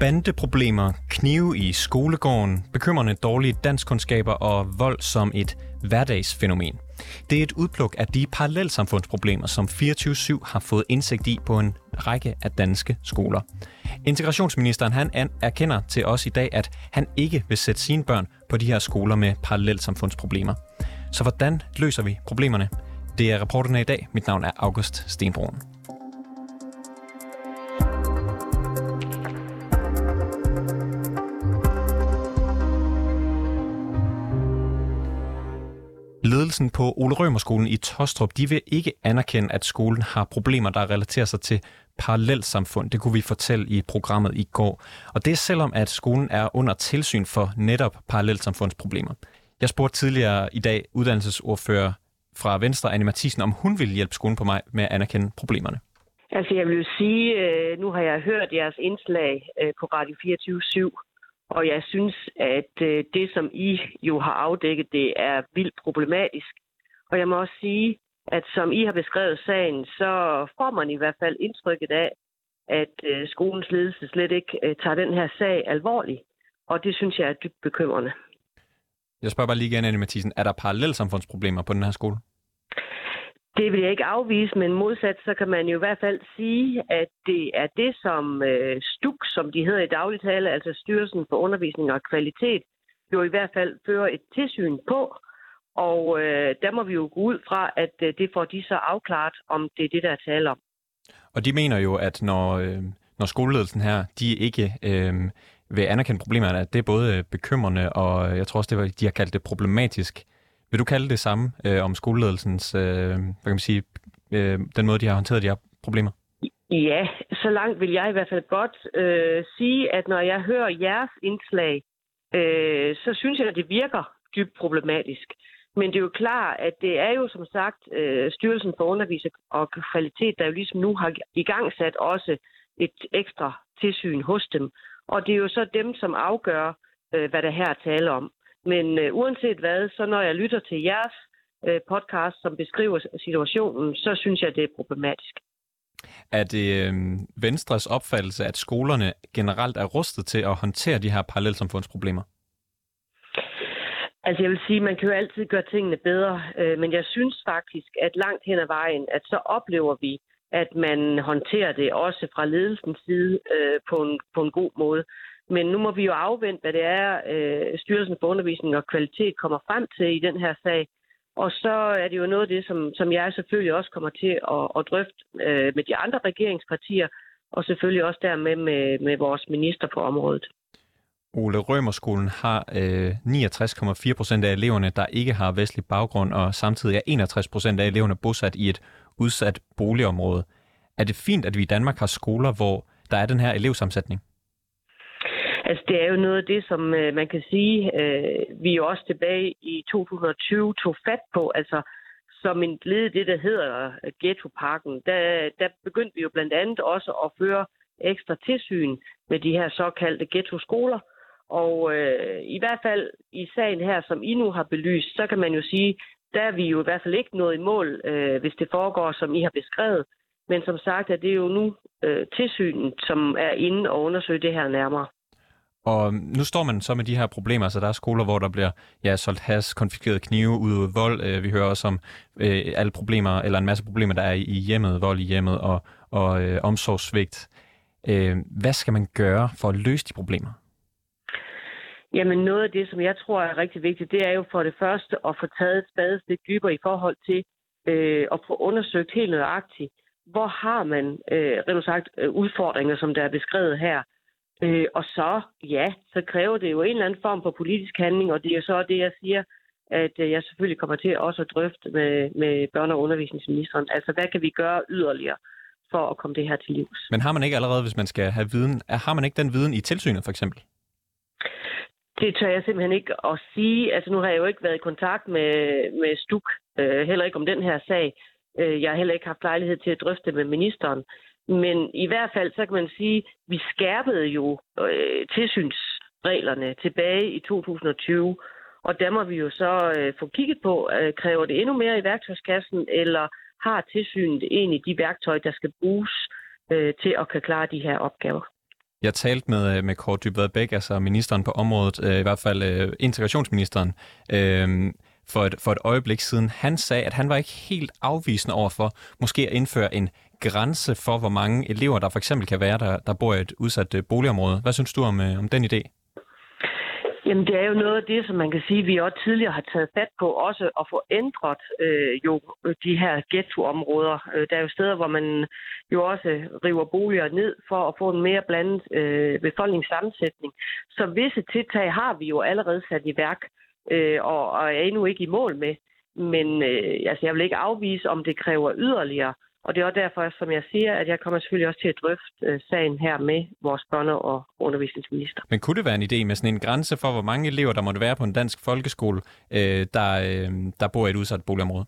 Bandeproblemer, knive i skolegården, bekymrende dårlige danskkundskaber og vold som et hverdagsfænomen. Det er et udpluk af de parallelsamfundsproblemer, som 24-7 har fået indsigt i på en række af danske skoler. Integrationsministeren han erkender til os i dag, at han ikke vil sætte sine børn på de her skoler med parallelsamfundsproblemer. Så hvordan løser vi problemerne? Det er reporterne i dag. Mit navn er August Stenbroen. Ledelsen på Ole Rømerskolen i Tostrup, de vil ikke anerkende, at skolen har problemer, der relaterer sig til parallelsamfund. Det kunne vi fortælle i programmet i går. Og det er selvom, at skolen er under tilsyn for netop parallelsamfundsproblemer. Jeg spurgte tidligere i dag uddannelsesordfører fra Venstre, Anne Mathisen, om hun ville hjælpe skolen på mig med at anerkende problemerne. Altså jeg vil sige, øh, nu har jeg hørt jeres indslag øh, på Radio 24 og jeg synes, at øh, det, som I jo har afdækket, det er vildt problematisk. Og jeg må også sige, at som I har beskrevet sagen, så får man i hvert fald indtrykket af, at øh, skolens ledelse slet ikke øh, tager den her sag alvorligt. Og det synes jeg er dybt bekymrende. Jeg spørger bare lige igen, Anne Mathisen. Er der parallelsamfundsproblemer på den her skole? Det vil jeg ikke afvise, men modsat så kan man jo i hvert fald sige, at det er det, som øh, STUK, som de hedder i dagligtale, altså Styrelsen for Undervisning og Kvalitet, jo i hvert fald fører et tilsyn på. Og øh, der må vi jo gå ud fra, at øh, det får de så afklaret, om det er det, der er tale om. Og de mener jo, at når, øh, når skoleledelsen her, de ikke øh, vil anerkende problemerne, at det er både bekymrende, og jeg tror også, det var, de har kaldt det problematisk. Vil du kalde det samme øh, om skoleledelsens, øh, hvad kan man sige, øh, den måde, de har håndteret de her problemer? Ja, så langt vil jeg i hvert fald godt øh, sige, at når jeg hører jeres indslag, øh, så synes jeg, at det virker dybt problematisk. Men det er jo klart, at det er jo som sagt øh, Styrelsen for Undervisning og Kvalitet, der jo ligesom nu har i gang sat også et ekstra tilsyn hos dem. Og det er jo så dem, som afgør, øh, hvad der her er tale om. Men øh, uanset hvad, så når jeg lytter til jeres øh, podcast, som beskriver situationen, så synes jeg, det er problematisk. Er det øh, Venstres opfattelse, at skolerne generelt er rustet til at håndtere de her parallelsamfundsproblemer? Altså jeg vil sige, man kan jo altid gøre tingene bedre, øh, men jeg synes faktisk, at langt hen ad vejen, at så oplever vi, at man håndterer det også fra ledelsens side øh, på, en, på en god måde. Men nu må vi jo afvente, hvad det er, øh, Styrelsen for Undervisning og Kvalitet kommer frem til i den her sag. Og så er det jo noget af det, som, som jeg selvfølgelig også kommer til at, at drøfte øh, med de andre regeringspartier, og selvfølgelig også dermed med, med vores minister på området. Ole Rømerskolen har øh, 69,4 procent af eleverne, der ikke har vestlig baggrund, og samtidig er 61 procent af eleverne bosat i et udsat boligområde. Er det fint, at vi i Danmark har skoler, hvor der er den her elevsammensætning? Altså, det er jo noget af det, som øh, man kan sige, øh, vi jo også tilbage i 2020 tog fat på. Altså, som en led i det, der hedder øh, Ghetto-parken, der, der begyndte vi jo blandt andet også at føre ekstra tilsyn med de her såkaldte ghetto-skoler. Og øh, i hvert fald i sagen her, som I nu har belyst, så kan man jo sige, der er vi jo i hvert fald ikke nået i mål, øh, hvis det foregår, som I har beskrevet. Men som sagt er det jo nu øh, tilsynet, som er inde og undersøge det her nærmere. Og nu står man så med de her problemer, så der er skoler, hvor der bliver ja, solgt has, konfiskeret knive, udøvet vold. Øh, vi hører også om øh, alle problemer, eller en masse problemer, der er i hjemmet, vold i hjemmet og, og øh, omsorgssvigt. Øh, hvad skal man gøre for at løse de problemer? Jamen noget af det, som jeg tror er rigtig vigtigt, det er jo for det første at få taget et spadestik dybere i forhold til øh, at få undersøgt helt nøjagtigt, hvor har man, øh, rent sagt, øh, udfordringer, som der er beskrevet her. Øh, og så, ja, så kræver det jo en eller anden form for politisk handling, og det er så det, jeg siger, at øh, jeg selvfølgelig kommer til også at drøfte med, med børne- og undervisningsministeren. Altså, hvad kan vi gøre yderligere for at komme det her til livs? Men har man ikke allerede, hvis man skal have viden, har man ikke den viden i tilsynet for eksempel? Det tør jeg simpelthen ikke at sige. Altså, nu har jeg jo ikke været i kontakt med, med Stuk, øh, heller ikke om den her sag. Øh, jeg har heller ikke haft lejlighed til at drøfte med ministeren. Men i hvert fald, så kan man sige, vi skærpede jo øh, tilsynsreglerne tilbage i 2020. Og der må vi jo så øh, få kigget på, øh, kræver det endnu mere i værktøjskassen, eller har tilsynet egentlig de værktøjer, der skal bruges øh, til at kan klare de her opgaver? Jeg talte med, øh, med Kåre Dybvad Bæk, altså ministeren på området, øh, i hvert fald øh, integrationsministeren, øh, for et, for et øjeblik siden. Han sagde, at han var ikke helt afvisende over for måske at indføre en grænse for, hvor mange elever der for eksempel kan være, der, der bor i et udsat øh, boligområde. Hvad synes du om, øh, om den idé? Jamen, det er jo noget af det, som man kan sige, vi også tidligere har taget fat på, også at få ændret øh, jo de her ghettoområder. Øh, der er jo steder, hvor man jo også river boliger ned for at få en mere blandet øh, befolkningssammensætning. Så visse tiltag har vi jo allerede sat i værk, øh, og, og er endnu ikke i mål med. Men øh, altså, jeg vil ikke afvise, om det kræver yderligere. Og det er også derfor, som jeg siger, at jeg kommer selvfølgelig også til at drøfte øh, sagen her med vores børne- og undervisningsminister. Men kunne det være en idé med sådan en grænse for, hvor mange elever, der måtte være på en dansk folkeskole, øh, der, øh, der bor i et udsat boligområde?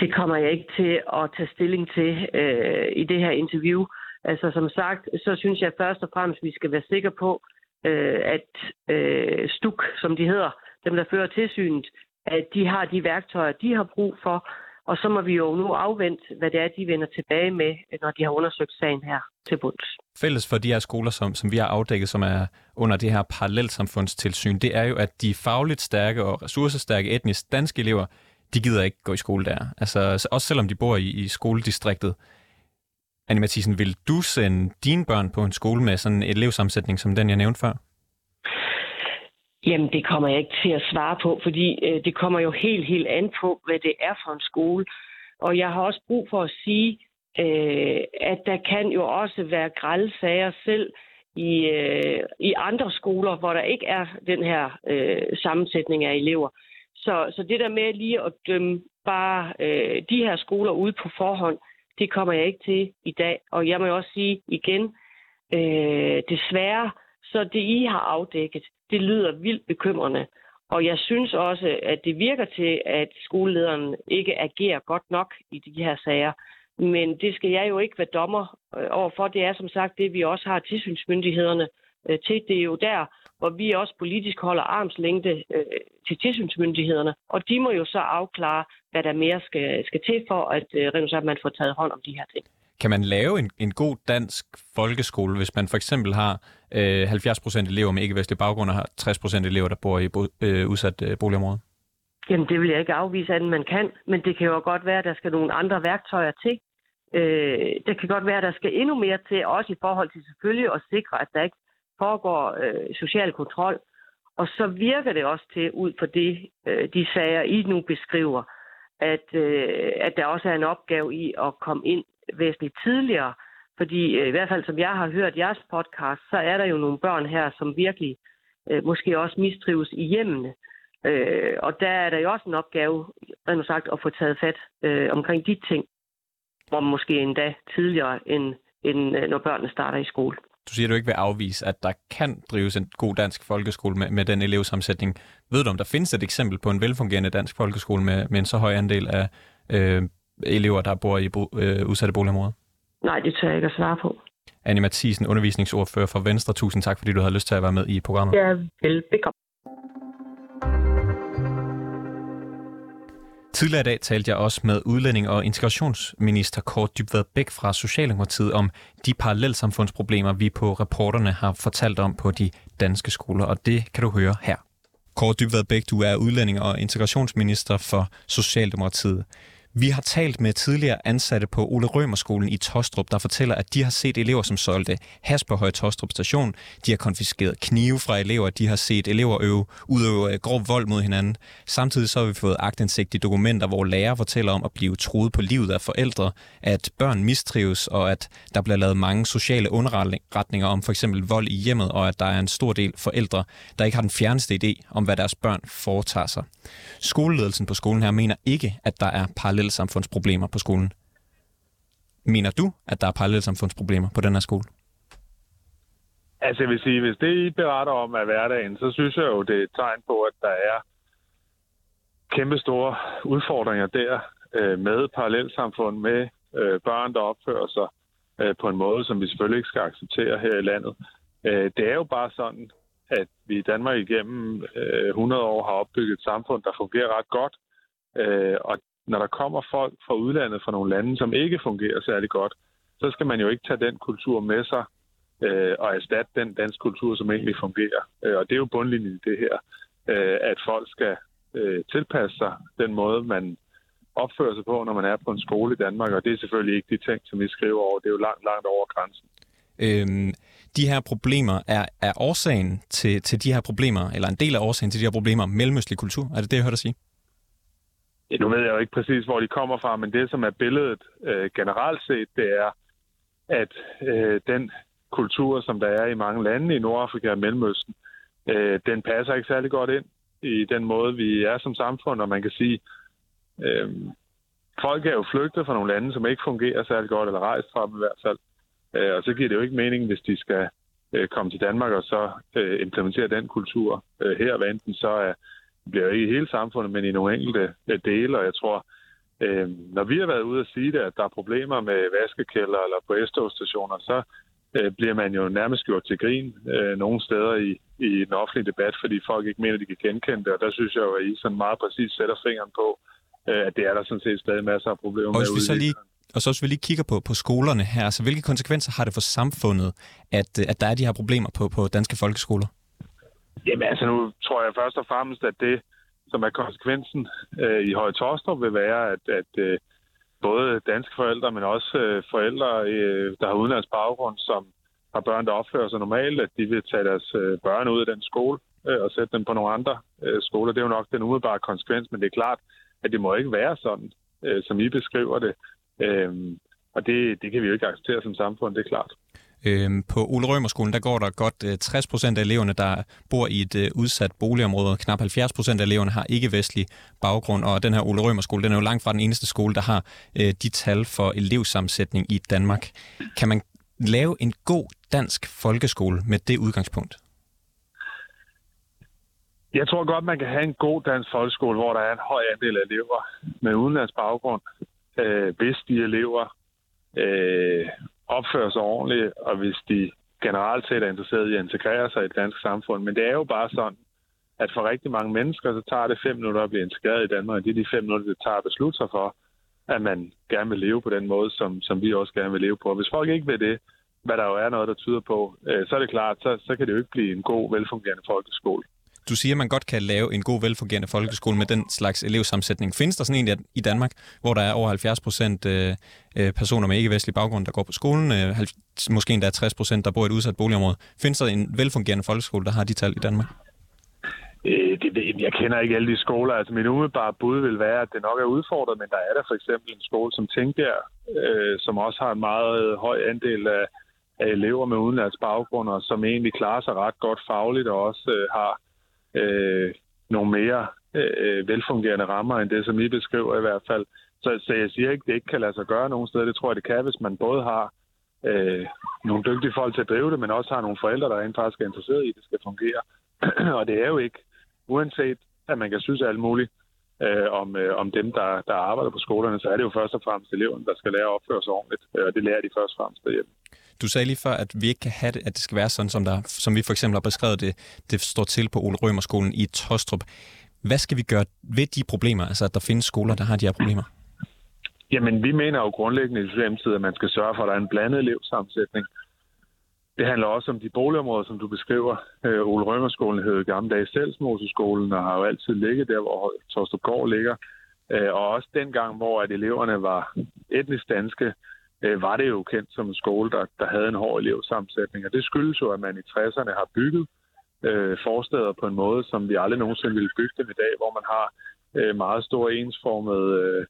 Det kommer jeg ikke til at tage stilling til øh, i det her interview. Altså som sagt, så synes jeg først og fremmest, at vi skal være sikre på, øh, at øh, STUK, som de hedder, dem der fører tilsynet, at de har de værktøjer, de har brug for, og så må vi jo nu afvente, hvad det er, de vender tilbage med, når de har undersøgt sagen her til bunds. Fælles for de her skoler, som, som vi har afdækket, som er under det her parallelsamfundstilsyn, det er jo, at de fagligt stærke og ressourcestærke etnisk danske elever, de gider ikke gå i skole der. Altså, også selvom de bor i, i skoledistriktet. Anne Mathisen, vil du sende dine børn på en skole med sådan en elevsammensætning, som den, jeg nævnte før? Jamen, det kommer jeg ikke til at svare på, fordi øh, det kommer jo helt, helt an på, hvad det er for en skole. Og jeg har også brug for at sige, øh, at der kan jo også være grælsager selv i, øh, i andre skoler, hvor der ikke er den her øh, sammensætning af elever. Så, så det der med lige at dømme bare øh, de her skoler ud på forhånd, det kommer jeg ikke til i dag. Og jeg må jo også sige igen, øh, desværre, så det I har afdækket, det lyder vildt bekymrende. Og jeg synes også, at det virker til, at skolelederen ikke agerer godt nok i de her sager. Men det skal jeg jo ikke være dommer øh, overfor. Det er som sagt det, vi også har tilsynsmyndighederne øh, til. Det er jo der, hvor vi også politisk holder armslængde øh, til tilsynsmyndighederne. Og de må jo så afklare, hvad der mere skal, skal til for, at, at man får taget hånd om de her ting. Kan man lave en, en god dansk folkeskole, hvis man for eksempel har øh, 70% elever med ikke-vestlig baggrund og har 60% elever, der bor i bo, øh, udsat øh, boligområde? Jamen, det vil jeg ikke afvise, at man kan, men det kan jo godt være, at der skal nogle andre værktøjer til. Øh, det kan godt være, at der skal endnu mere til, også i forhold til selvfølgelig at sikre, at der ikke foregår øh, social kontrol. Og så virker det også til, ud fra det, øh, de sager, I nu beskriver, at, øh, at der også er en opgave i at komme ind væsentligt tidligere. Fordi øh, i hvert fald som jeg har hørt jeres podcast, så er der jo nogle børn her, som virkelig øh, måske også mistrives i hjemmene. Øh, og der er der jo også en opgave, rent sagt, at få taget fat øh, omkring de ting, hvor måske endda tidligere, end, end øh, når børnene starter i skole. Du siger, at du ikke vil afvise, at der kan drives en god dansk folkeskole med, med den elevsammensætning. Ved du, om der findes et eksempel på en velfungerende dansk folkeskole med, med en så høj andel af øh, elever, der bor i bo, øh, udsatte boligområder? Nej, det tør jeg ikke at svare på. Annie Mathisen, undervisningsordfører for Venstre. Tusind tak, fordi du havde lyst til at være med i programmet. Ja, velbekomme. Tidligere i dag talte jeg også med udlænding- og integrationsminister Kort Dybvad Bæk fra Socialdemokratiet om de parallelsamfundsproblemer, vi på reporterne har fortalt om på de danske skoler, og det kan du høre her. Kort Dybvad Bæk, du er udlænding- og integrationsminister for Socialdemokratiet. Vi har talt med tidligere ansatte på Ole Rømerskolen i Tostrup, der fortæller, at de har set elever, som solgte has på Høje Tostrup station. De har konfiskeret knive fra elever. De har set elever øve, udøve øh, grov vold mod hinanden. Samtidig så har vi fået agtindsigt i dokumenter, hvor lærere fortæller om at blive troet på livet af forældre, at børn mistrives, og at der bliver lavet mange sociale underretninger om for eksempel vold i hjemmet, og at der er en stor del forældre, der ikke har den fjerneste idé om, hvad deres børn foretager sig. Skoleledelsen på skolen her mener ikke, at der er parallel parallelsamfundsproblemer på skolen. Mener du, at der er parallelsamfundsproblemer på den her skole? Altså jeg vil sige, hvis det I beretter om er hverdagen, så synes jeg jo, det er et tegn på, at der er kæmpe store udfordringer der øh, med parallelsamfund, med øh, børn, der opfører sig øh, på en måde, som vi selvfølgelig ikke skal acceptere her i landet. Øh, det er jo bare sådan, at vi i Danmark igennem øh, 100 år har opbygget et samfund, der fungerer ret godt. Øh, og når der kommer folk fra udlandet, fra nogle lande, som ikke fungerer særlig godt, så skal man jo ikke tage den kultur med sig øh, og erstatte den danske kultur, som egentlig fungerer. Øh, og det er jo bundlinjen i det her, øh, at folk skal øh, tilpasse sig den måde, man opfører sig på, når man er på en skole i Danmark, og det er selvfølgelig ikke de ting, som vi skriver over. Det er jo langt, langt over grænsen. Øhm, de her problemer er, er årsagen til, til de her problemer, eller en del af årsagen til de her problemer, mellemøstlig kultur. Er det det, jeg hørte dig sige? Ja, nu ved jeg jo ikke præcis, hvor de kommer fra, men det, som er billedet øh, generelt set, det er, at øh, den kultur, som der er i mange lande i Nordafrika og Mellemøsten, øh, den passer ikke særlig godt ind i den måde, vi er som samfund, og man kan sige, øh, folk er jo flygtet fra nogle lande, som ikke fungerer særlig godt, eller rejst fra dem i hvert fald. Øh, og så giver det jo ikke mening, hvis de skal øh, komme til Danmark og så øh, implementere den kultur øh, her, hvad enten så er, bliver ikke i hele samfundet, men i nogle enkelte øh, dele, og jeg tror, øh, når vi har været ude at sige det, at der er problemer med vaskekælder eller på S-togstationer, så øh, bliver man jo nærmest gjort til grin øh, nogle steder i, i den offentlige debat, fordi folk ikke mener, de kan genkende det, og der synes jeg jo, at I sådan meget præcis sætter fingeren på, øh, at det er der sådan set stadig masser af problemer og med. Hvis vi så lige og så hvis vi lige kigger på, på skolerne her, så hvilke konsekvenser har det for samfundet, at, at der er de her problemer på, på danske folkeskoler? Jamen altså nu tror jeg først og fremmest, at det, som er konsekvensen øh, i Høje Torstrup, vil være, at, at øh, både danske forældre, men også øh, forældre, øh, der har udenlands baggrund, som har børn, der opfører sig normalt, at de vil tage deres øh, børn ud af den skole øh, og sætte dem på nogle andre øh, skoler. Det er jo nok den umiddelbare konsekvens, men det er klart, at det må ikke være sådan, øh, som I beskriver det. Øh, og det, det kan vi jo ikke acceptere som samfund, det er klart. Øhm, på Ole Rømerskolen, der går der godt øh, 60 procent af eleverne, der bor i et øh, udsat boligområde. Knap 70 procent af eleverne har ikke-vestlig baggrund, og den her Ole Rømerskole, den er jo langt fra den eneste skole, der har øh, de tal for elevsammensætning i Danmark. Kan man lave en god dansk folkeskole med det udgangspunkt? Jeg tror godt, man kan have en god dansk folkeskole, hvor der er en høj andel af elever med udenlands baggrund, øh, hvis de elever øh, opfører sig ordentligt, og hvis de generelt set er interesseret i at integrere sig i et dansk samfund. Men det er jo bare sådan, at for rigtig mange mennesker, så tager det fem minutter at blive integreret i Danmark, og det er de fem minutter, det tager at beslutte sig for, at man gerne vil leve på den måde, som, som vi også gerne vil leve på. Og hvis folk ikke vil det, hvad der jo er noget, der tyder på, øh, så er det klart, så, så kan det jo ikke blive en god, velfungerende folkeskole. Du siger, at man godt kan lave en god, velfungerende folkeskole med den slags elevsammensætning. Findes der sådan en i Danmark, hvor der er over 70 procent øh, øh, personer med ikke-vestlig baggrund, der går på skolen, øh, måske endda 60 procent, der bor i et udsat boligområde? Findes der en velfungerende folkeskole, der har de tal i Danmark? Øh, det, jeg kender ikke alle de skoler. Altså, min umiddelbare bud vil være, at det nok er udfordret, men der er der for eksempel en skole som Tingbjerg, øh, som også har en meget høj andel af, af elever med udenlands baggrund, og som egentlig klarer sig ret godt fagligt, og også øh, har øh, nogle mere øh, velfungerende rammer end det, som I beskriver i hvert fald. Så, så jeg siger ikke, at det ikke kan lade sig gøre nogen steder. Det tror jeg, det kan, hvis man både har øh, nogle dygtige folk til at drive det, men også har nogle forældre, der rent faktisk er interesseret i, at det skal fungere. og det er jo ikke, uanset at man kan synes alt muligt øh, om, øh, om dem, der, der arbejder på skolerne, så er det jo først og fremmest eleverne, der skal lære at opføre sig ordentligt. Øh, og det lærer de først og fremmest derhjemme. Du sagde lige før, at vi ikke kan have det, at det skal være sådan, som, der, som vi for eksempel har beskrevet det, det står til på Ole Rømerskolen i Tostrup. Hvad skal vi gøre ved de problemer, altså at der findes skoler, der har de her problemer? Jamen, vi mener jo grundlæggende i Socialdemokratiet, at man skal sørge for, at der er en blandet elevsammensætning. Det handler også om de boligområder, som du beskriver. Øh, Ole Rømerskolen hed gamle dage Selsmoseskolen, og har jo altid ligget der, hvor Torstrup Gård ligger. Øh, og også dengang, hvor at eleverne var etnisk danske, øh, var det jo kendt som en skole, der, der havde en hård elevsammensætning. Og det skyldes jo, at man i 60'erne har bygget øh, forsteder på en måde, som vi aldrig nogensinde ville bygge dem i dag, hvor man har øh, meget store ensformede øh,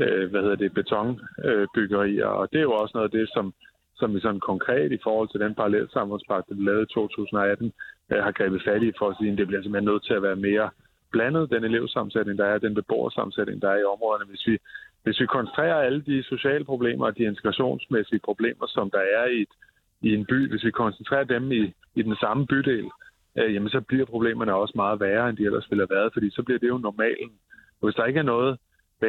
øh, hvad hedder det, betonbyggerier. Øh, og det er jo også noget af det, som, som vi sådan konkret i forhold til den parallelsamfundspakke, vi lavede i 2018, øh, har grebet fat i for at sige, at det bliver simpelthen nødt til at være mere blandet, den elevsammensætning, der er, den beboersammensætning, der er i områderne. Hvis vi hvis vi koncentrerer alle de sociale problemer og de integrationsmæssige problemer, som der er i, et, i en by, hvis vi koncentrerer dem i, i den samme bydel, øh, jamen så bliver problemerne også meget værre, end de ellers ville have været, fordi så bliver det jo normalen. Og hvis der ikke er noget,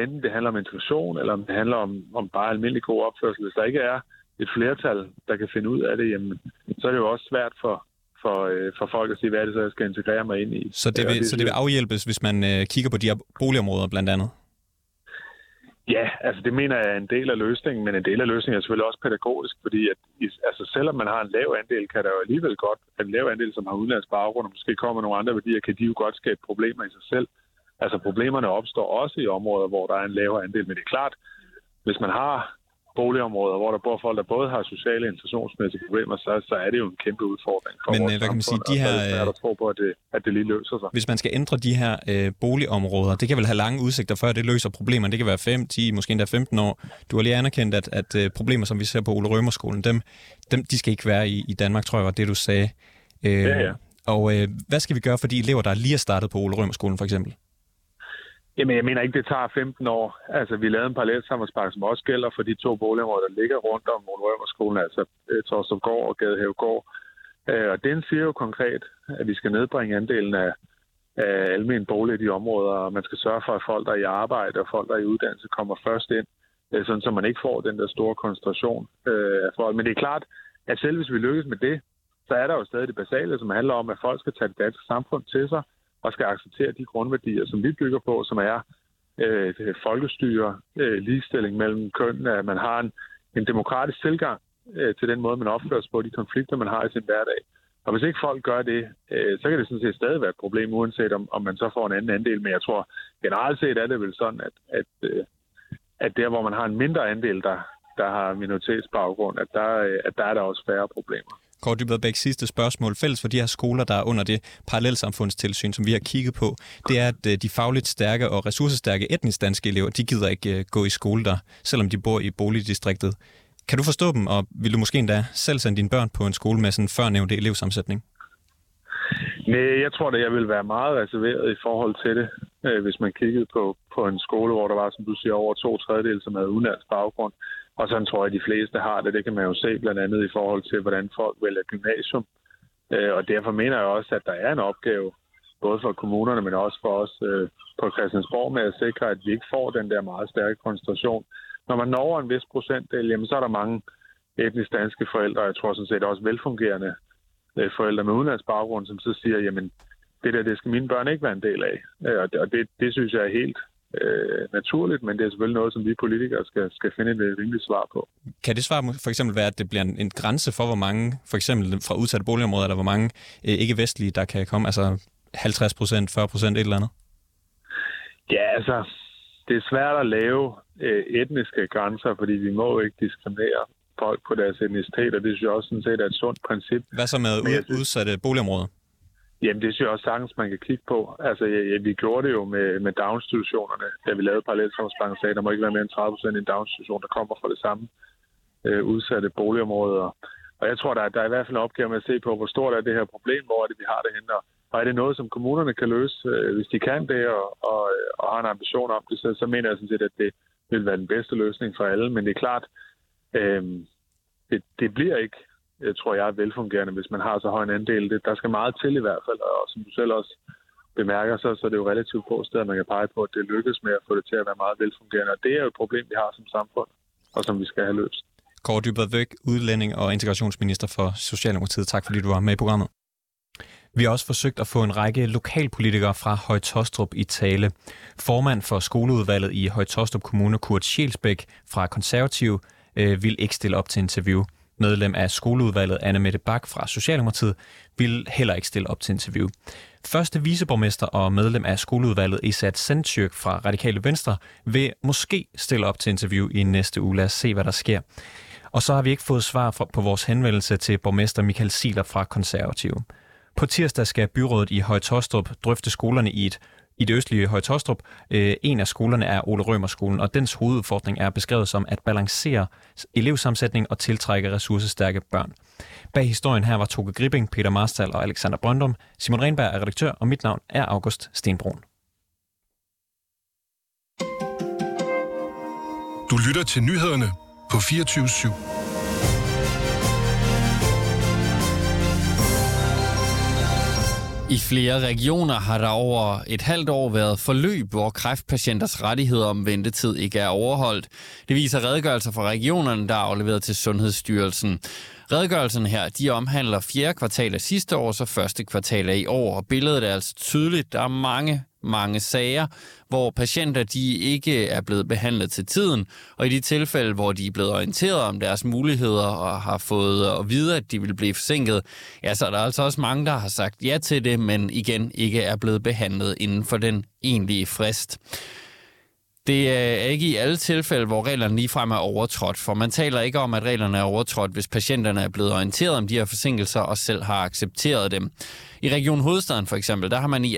enten det handler om integration, eller om det handler om, om bare almindelig god opførsel, hvis der ikke er et flertal, der kan finde ud af det, jamen, så er det jo også svært for, for, øh, for folk at sige, hvad er det så, jeg skal integrere mig ind i. Så det vil, det, så det vil afhjælpes, hvis man øh, kigger på de her boligområder blandt andet? Ja, altså det mener jeg er en del af løsningen, men en del af løsningen er selvfølgelig også pædagogisk, fordi at, altså selvom man har en lav andel, kan der jo alligevel godt, en lav andel, som har udenlandsk baggrund, og måske kommer nogle andre værdier, kan de jo godt skabe problemer i sig selv. Altså problemerne opstår også i områder, hvor der er en lavere andel, men det er klart, hvis man har boligområder, hvor der bor folk, der både har sociale og integrationsmæssige problemer, så, så er det jo en kæmpe udfordring for Men vores øh, hvad kan man sige, de her, er det svært at tro på, at det, at det lige løser sig. Hvis man skal ændre de her øh, boligområder, det kan vel have lange udsigter, før det løser problemerne. Det kan være 5, 10, måske endda 15 år. Du har lige anerkendt, at, at øh, problemer, som vi ser på Ole Rømerskolen, dem, dem, de skal ikke være i, i Danmark, tror jeg var det, du sagde. Øh, Ja, ja. Og øh, hvad skal vi gøre for de elever, der lige er startet på Ole Rømerskolen, for eksempel? Jamen, jeg mener ikke, det tager 15 år. Altså, vi lavede en parallelsamarbejdspakke, som også gælder for de to boligområder, der ligger rundt om Rømerskolen, altså øh, Torstrupgård og Gadehavegård. Øh, og den siger jo konkret, at vi skal nedbringe andelen af, af almen bolig i de områder, og man skal sørge for, at folk, der er i arbejde og folk, der er i uddannelse, kommer først ind, øh, sådan så man ikke får den der store koncentration af folk. Men det er klart, at selv hvis vi lykkes med det, så er der jo stadig det basale, som handler om, at folk skal tage det danske samfund til sig, og skal acceptere de grundværdier, som vi bygger på, som er øh, folkestyre, øh, ligestilling mellem kønnene, at man har en, en demokratisk tilgang øh, til den måde, man opfører sig på, de konflikter, man har i sin hverdag. Og hvis ikke folk gør det, øh, så kan det sådan set stadig være et problem, uanset om, om man så får en anden andel. Men jeg tror generelt set er det vel sådan, at, at, øh, at der, hvor man har en mindre andel, der, der har minoritetsbaggrund, at der, øh, at der er der også færre problemer. Kåre Dybvad sidste spørgsmål. Fælles for de her skoler, der er under det parallelsamfundstilsyn, som vi har kigget på, det er, at øh, de fagligt stærke og ressourcestærke etnisk danske elever, de gider ikke øh, gå i skole der, selvom de bor i boligdistriktet. Kan du forstå dem, og vil du måske endda selv sende dine børn på en skole med sådan en førnævnte elevsammensætning? Nej, jeg tror da, jeg vil være meget reserveret i forhold til det, øh, hvis man kiggede på, på en skole, hvor der var, som du siger, over to tredjedel, som havde udenlandsk baggrund. Og sådan tror jeg, at de fleste har det. Det kan man jo se blandt andet i forhold til, hvordan folk vælger gymnasium. Øh, og derfor mener jeg også, at der er en opgave, både for kommunerne, men også for os øh, på Christiansborg, med at sikre, at vi ikke får den der meget stærke koncentration. Når man når en vis procentdel, jamen, så er der mange etnisk danske forældre, og jeg tror sådan set også velfungerende øh, forældre med udenlandsk baggrund, som så siger, jamen, det der, det skal mine børn ikke være en del af. Og det, det synes jeg er helt øh, naturligt, men det er selvfølgelig noget, som vi politikere skal, skal finde et rimeligt svar på. Kan det svar for eksempel være, at det bliver en, en grænse for, hvor mange, for eksempel fra udsatte boligområder, der hvor mange øh, ikke-vestlige, der kan komme, altså 50 procent, 40 procent, et eller andet? Ja, altså, det er svært at lave øh, etniske grænser, fordi vi må ikke diskriminere folk på deres etnicitet, og det synes jeg også sådan set er et sundt princip. Hvad så med ud, udsatte boligområder? Jamen, det synes jeg også sagtens, man kan kigge på. Altså, ja, ja, vi gjorde det jo med, med daginstitutionerne, da vi lavede parallelsamfundsbanken, sagde, der må ikke være mere end 30 procent i en daginstitution, der kommer fra det samme øh, udsatte boligområder. Og jeg tror, der er, der er i hvert fald en opgave med at se på, hvor stort er det her problem, hvor er det, vi har det henne, og, er det noget, som kommunerne kan løse, øh, hvis de kan det, og, og, og har en ambition om det, så, så mener jeg sådan set, at det vil være den bedste løsning for alle. Men det er klart, øh, det, det bliver ikke Øh, tror jeg, er velfungerende, hvis man har så høj en andel. Det, der skal meget til i hvert fald, og som du selv også bemærker, så, så er det jo relativt få steder, man kan pege på, at det lykkes med at få det til at være meget velfungerende. Og det er jo et problem, vi har som samfund, og som vi skal have løst. Kåre Dybvad Væk, udlænding og integrationsminister for Socialdemokratiet. Tak fordi du var med i programmet. Vi har også forsøgt at få en række lokalpolitikere fra Højtostrup i tale. Formand for skoleudvalget i Højtostrup Kommune, Kurt Sjælsbæk fra Konservativ, øh, vil ikke stille op til interview. Medlem af skoleudvalget, Anne Mette Bak fra Socialdemokratiet, vil heller ikke stille op til interview. Første viceborgmester og medlem af skoleudvalget, Isat Sendtjørk fra Radikale Venstre, vil måske stille op til interview i næste uge. Lad os se, hvad der sker. Og så har vi ikke fået svar fra- på vores henvendelse til borgmester Michael Siler fra Konservative. På tirsdag skal byrådet i Højtostrup drøfte skolerne i et i det østlige Højtostrup. Øh, en af skolerne er Ole Rømer skolen, og dens hovedudfordring er beskrevet som at balancere elevsammensætning og tiltrække ressourcestærke børn. Bag historien her var Toke Gripping, Peter Marstal og Alexander Brøndum. Simon Renberg er redaktør, og mit navn er August Stenbrun. Du lytter til nyhederne på 24 /7. I flere regioner har der over et halvt år været forløb, hvor kræftpatienters rettigheder om ventetid ikke er overholdt. Det viser redegørelser fra regionerne, der er afleveret til Sundhedsstyrelsen. Redegørelsen her, de omhandler fjerde kvartal af sidste år, så første kvartal af i år, og billedet er altså tydeligt. Der er mange mange sager, hvor patienter de ikke er blevet behandlet til tiden, og i de tilfælde, hvor de er blevet orienteret om deres muligheder og har fået at vide, at de vil blive forsinket, ja, så er der altså også mange, der har sagt ja til det, men igen ikke er blevet behandlet inden for den egentlige frist. Det er ikke i alle tilfælde, hvor reglerne ligefrem er overtrådt, for man taler ikke om, at reglerne er overtrådt, hvis patienterne er blevet orienteret om de her forsinkelser og selv har accepteret dem. I Region Hovedstaden for eksempel, der har man i